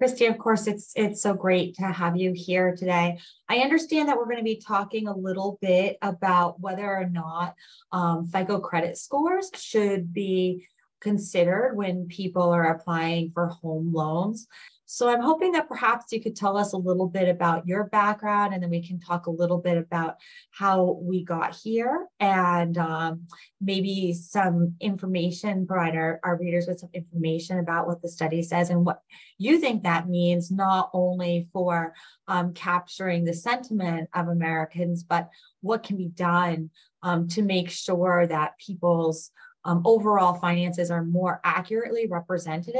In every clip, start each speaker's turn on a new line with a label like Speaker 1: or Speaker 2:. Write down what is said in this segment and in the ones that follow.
Speaker 1: Christy, of course, it's it's so great to have you here today. I understand that we're going to be talking a little bit about whether or not um, FICO credit scores should be considered when people are applying for home loans. So I'm hoping that perhaps you could tell us a little bit about your background and then we can talk a little bit about how we got here and um, maybe some information, provide our, our readers with some information about what the study says and what you think that means, not only for um, capturing the sentiment of Americans, but what can be done um, to make sure that people's um, overall finances are more accurately represented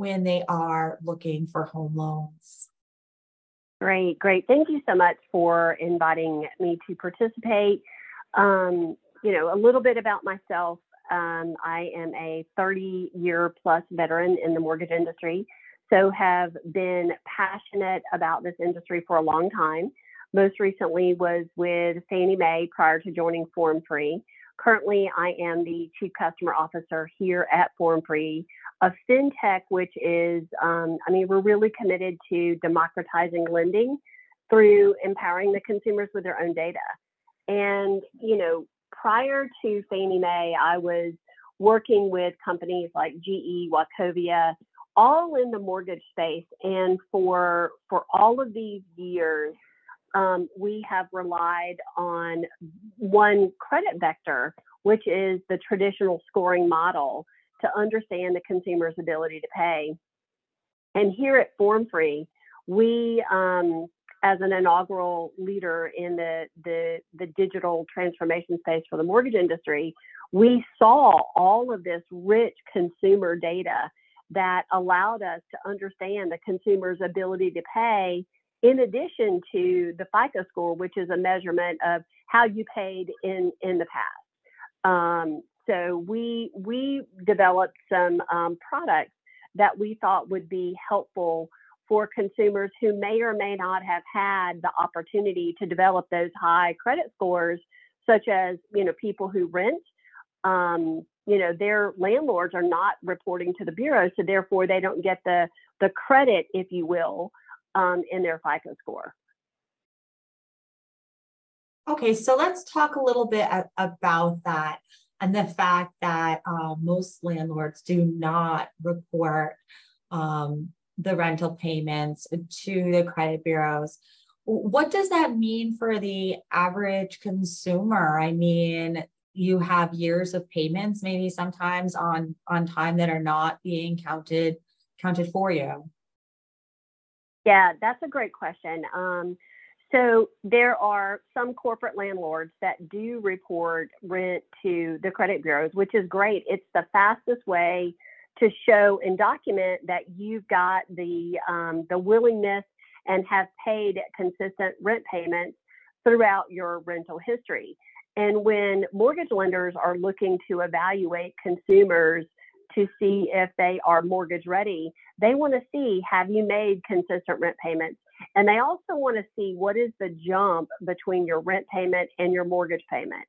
Speaker 1: when they are looking for home loans.
Speaker 2: Great, great. Thank you so much for inviting me to participate. Um, you know, a little bit about myself. Um, I am a 30 year plus veteran in the mortgage industry, so have been passionate about this industry for a long time. Most recently was with Fannie Mae prior to joining FormFree. Currently, I am the Chief Customer Officer here at FormFree, a fintech, which is, um, I mean, we're really committed to democratizing lending through empowering the consumers with their own data. And, you know, prior to Fannie Mae, I was working with companies like GE, Wachovia, all in the mortgage space. And for for all of these years, um, we have relied on one credit vector, which is the traditional scoring model to understand the consumer's ability to pay. And here at FormFree, we, um, as an inaugural leader in the, the, the digital transformation space for the mortgage industry, we saw all of this rich consumer data that allowed us to understand the consumer's ability to pay in addition to the FICO score, which is a measurement of how you paid in in the past. Um, so we we developed some um, products that we thought would be helpful for consumers who may or may not have had the opportunity to develop those high credit scores, such as you know people who rent. Um, you know their landlords are not reporting to the bureau, so therefore they don't get the the credit, if you will, um, in their FICO score.
Speaker 1: Okay, so let's talk a little bit about that and the fact that uh, most landlords do not report um, the rental payments to the credit bureaus. What does that mean for the average consumer? I mean, you have years of payments, maybe sometimes on on time that are not being counted counted for you.
Speaker 2: Yeah, that's a great question. Um, so there are some corporate landlords that do report rent to the credit bureaus, which is great. It's the fastest way to show and document that you've got the um, the willingness and have paid consistent rent payments throughout your rental history. And when mortgage lenders are looking to evaluate consumers to see if they are mortgage ready. They want to see have you made consistent rent payments? And they also want to see what is the jump between your rent payment and your mortgage payment.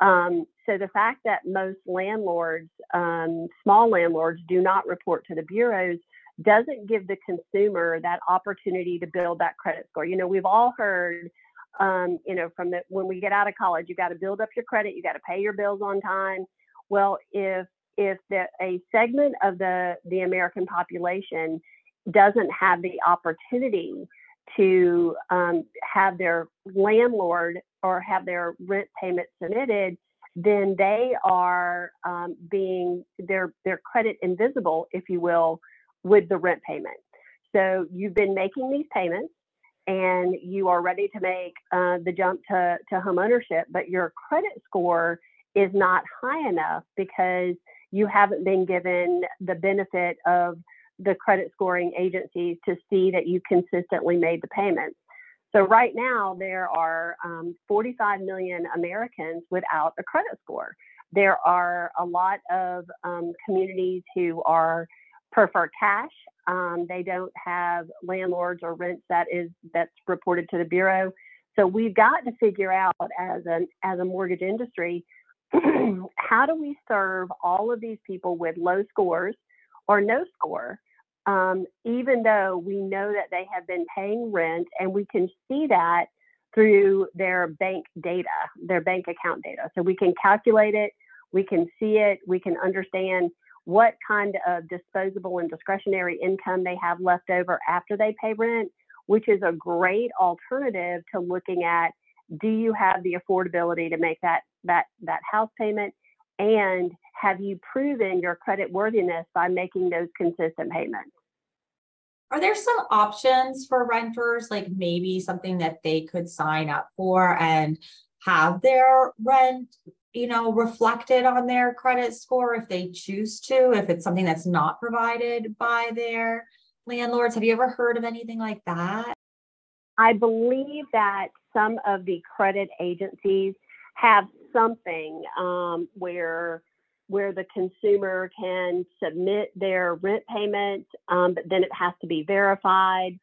Speaker 2: Um, so the fact that most landlords, um, small landlords, do not report to the bureaus doesn't give the consumer that opportunity to build that credit score. You know, we've all heard, um, you know, from the when we get out of college, you got to build up your credit, you got to pay your bills on time. Well, if if the, a segment of the, the American population doesn't have the opportunity to um, have their landlord or have their rent payment submitted, then they are um, being their their credit invisible, if you will, with the rent payment. So you've been making these payments, and you are ready to make uh, the jump to to home ownership, but your credit score is not high enough because you haven't been given the benefit of the credit scoring agencies to see that you consistently made the payments. So right now there are um, 45 million Americans without a credit score. There are a lot of um, communities who are prefer cash. Um, they don't have landlords or rents that is that's reported to the bureau. So we've got to figure out as an as a mortgage industry how do we serve all of these people with low scores or no score um, even though we know that they have been paying rent and we can see that through their bank data, their bank account data. So we can calculate it, we can see it, we can understand what kind of disposable and discretionary income they have left over after they pay rent, which is a great alternative to looking at do you have the affordability to make that that that house payment? And have you proven your credit worthiness by making those consistent payments?
Speaker 1: Are there some options for renters like maybe something that they could sign up for and have their rent you know reflected on their credit score if they choose to if it's something that's not provided by their landlords? Have you ever heard of anything like that
Speaker 2: i believe that some of the credit agencies have something um, where where the consumer can submit their rent payment, um, but then it has to be verified.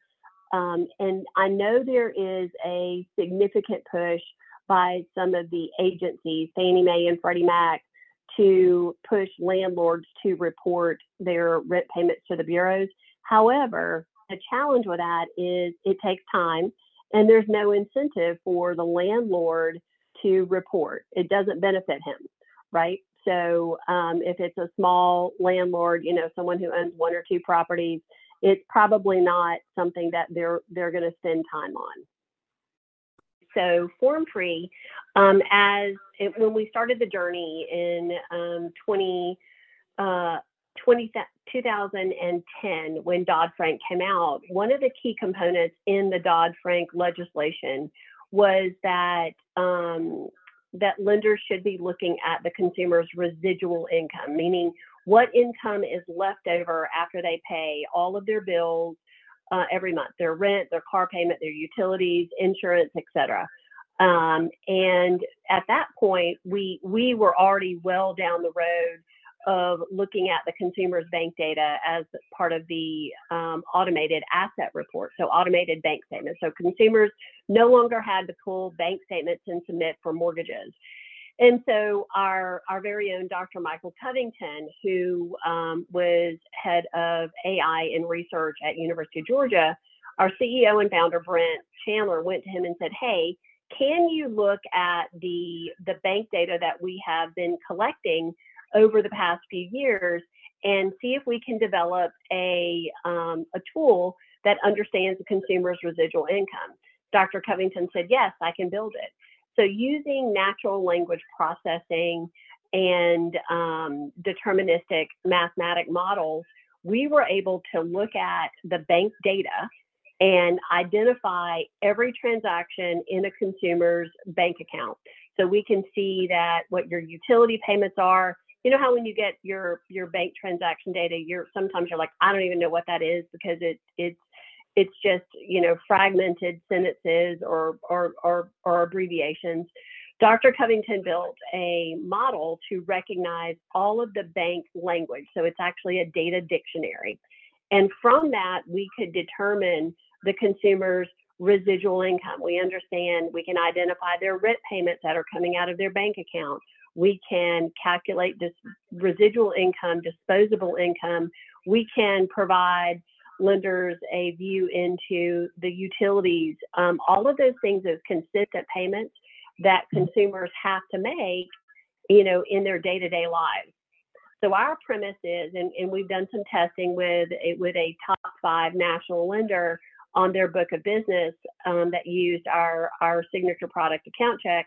Speaker 2: Um, and I know there is a significant push by some of the agencies, Fannie Mae and Freddie Mac, to push landlords to report their rent payments to the bureaus. However, the challenge with that is it takes time and there's no incentive for the landlord to report. It doesn't benefit him, right? So um, if it's a small landlord, you know, someone who owns one or two properties, it's probably not something that they're they're going to spend time on. So FormFree, um, as it, when we started the journey in um, 20, uh, 20, 2010, when Dodd Frank came out, one of the key components in the Dodd Frank legislation was that um, that lenders should be looking at the consumer's residual income, meaning what income is left over after they pay all of their bills uh, every month, their rent, their car payment, their utilities, insurance, etc. Um, and at that point, we we were already well down the road of looking at the consumer's bank data as part of the um, automated asset report, so automated bank statements. So consumers no longer had to pull bank statements and submit for mortgages. And so our, our very own Dr. Michael Covington, who um, was head of AI and research at University of Georgia, our CEO and founder Brent Chandler went to him and said, "Hey, can you look at the the bank data that we have been collecting over the past few years and see if we can develop a, um, a tool that understands the consumer's residual income. Dr. Covington said, Yes, I can build it. So, using natural language processing and um, deterministic mathematic models, we were able to look at the bank data and identify every transaction in a consumer's bank account. So we can see that what your utility payments are, you know how when you get your your bank transaction data you're sometimes you're like i don't even know what that is because it it's it's just you know fragmented sentences or or or, or abbreviations. Dr covington built a model to recognize all of the bank language so it's actually a data dictionary. And from that we could determine the consumer's residual income we understand we can identify their rent payments that are coming out of their bank account we can calculate this residual income, disposable income. We can provide lenders a view into the utilities. Um, all of those things as consistent payments that consumers have to make, you know, in their day-to-day lives. So our premise is, and, and we've done some testing with with a top five national lender on their book of business um, that used our our signature product AccountChek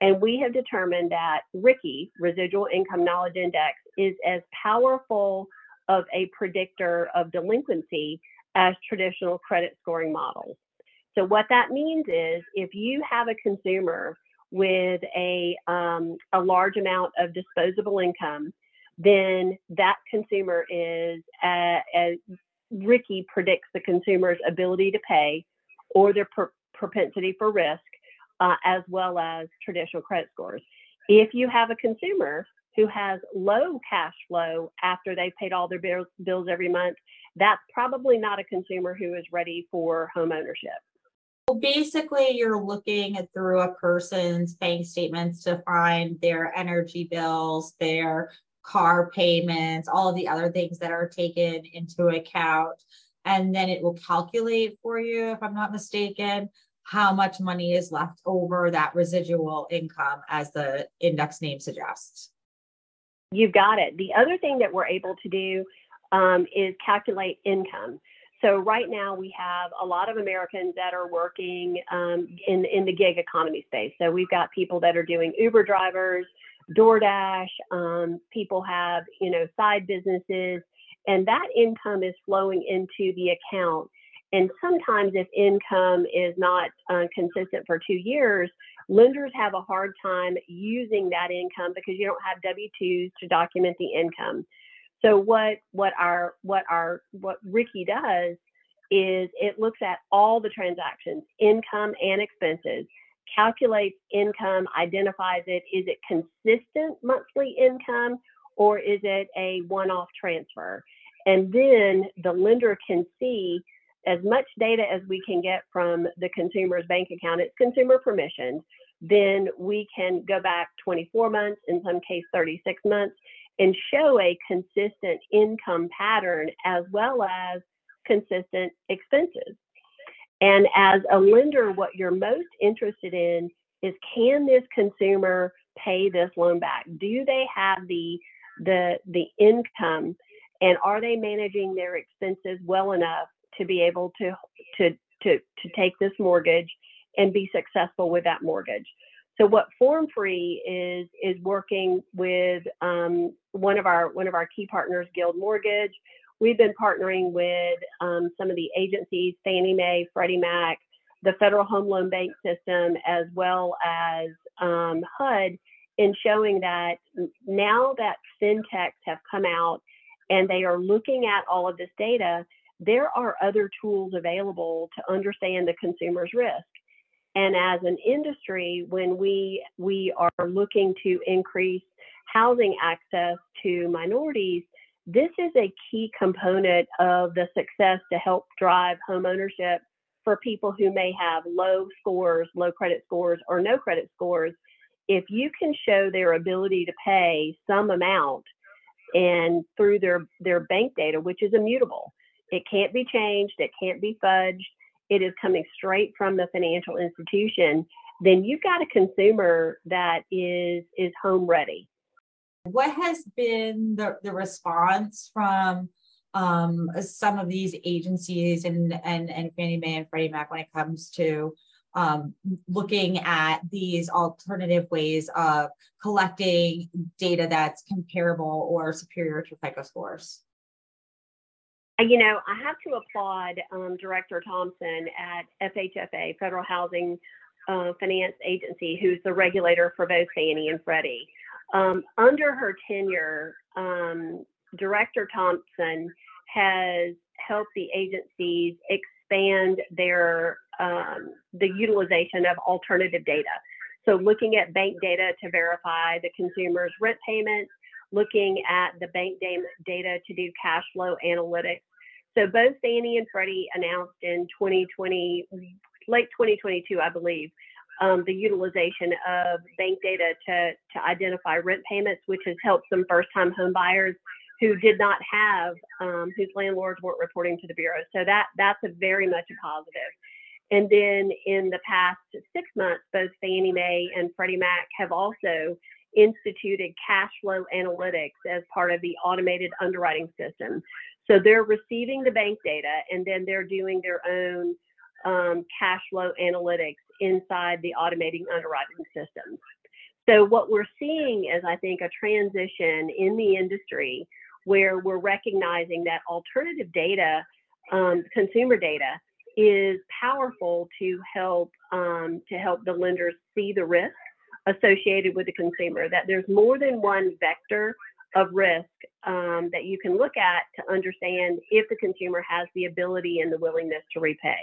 Speaker 2: and we have determined that RICKI, Residual Income Knowledge Index, is as powerful of a predictor of delinquency as traditional credit scoring models. So, what that means is if you have a consumer with a, um, a large amount of disposable income, then that consumer is, uh, as RICKI predicts the consumer's ability to pay or their pr- propensity for risk uh, as well as traditional credit scores. If you have a consumer who has low cash flow after they've paid all their bills, bills every month, that's probably not a consumer who is ready for home ownership.
Speaker 1: Well, basically, you're looking through a person's bank statements to find their energy bills, their car payments, all of the other things that are taken into account. And then it will calculate for you, if I'm not mistaken, how much money is left over that residual income as the index name suggests.
Speaker 2: You've got it. The other thing that we're able to do um, is calculate income. So right now we have a lot of Americans that are working um, in in the gig economy space. So we've got people that are doing Uber drivers, DoorDash. Um, people have you know side businesses, and that income is flowing into the account. And sometimes if income is not uh, consistent for two years, lenders have a hard time using that income because you don't have W-2s to document the income. So what what our what our what RICKI does is it looks at all the transactions, income and expenses, calculates income, identifies it. Is it consistent monthly income or is it a one-off transfer? And then the lender can see as much data as we can get from the consumer's bank account. It's consumer permissioned. Then we can go back 24 months, in some case 36 months, and show a consistent income pattern as well as consistent expenses. And as a lender, what you're most interested in is can this consumer pay this loan back? Do they have the the the income and are they managing their expenses well enough to be able to to to to take this mortgage and be successful with that mortgage? So what FormFree is is working with um, one of our one of our key partners, Guild Mortgage. We've been partnering with um, some of the agencies, Fannie Mae, Freddie Mac, the Federal Home Loan Bank System, as well as um, HUD, in showing that now that fintechs have come out and they are looking at all of this data, there are other tools available to understand the consumer's risk. And as an industry, when we we are looking to increase housing access to minorities, this is a key component of the success to help drive home ownership for people who may have low scores, low credit scores, or no credit scores. If you can show their ability to pay some amount and through their, their bank data, which is immutable, it can't be changed, it can't be fudged, it is coming straight from the financial institution, then you've got a consumer that is is home ready.
Speaker 1: What has been the, the response from um, some of these agencies and, and, and Fannie Mae and Freddie Mac when it comes to um, looking at these alternative ways of collecting data that's comparable or superior to FICO scores?
Speaker 2: Uh, you know, I have to applaud um, Director Thompson at FHFA, Federal Housing uh, Finance Agency, who's the regulator for both Fannie and Freddie. Um, under her tenure, um, Director Thompson has helped the agencies expand their um, the utilization of alternative data. So, looking at bank data to verify the consumer's rent payments, looking at the bank data to do cash flow analytics. So both Fannie and Freddie announced in 2020, late 2022, I believe, um, the utilization of bank data to, to identify rent payments, which has helped some first-time home buyers who did not have, um, whose landlords weren't reporting to the bureau. So that that's a very much a positive. And then in the past six months, both Fannie Mae and Freddie Mac have also instituted cash flow analytics as part of the automated underwriting system. So they're receiving the bank data and then they're doing their own um, cash flow analytics inside the automating underwriting systems. So what we're seeing is, I think, a transition in the industry where we're recognizing that alternative data, um, consumer data, is powerful to help um, to help the lenders see the risk associated with the consumer, that there's more than one vector of risk um, that you can look at to understand if the consumer has the ability and the willingness to repay.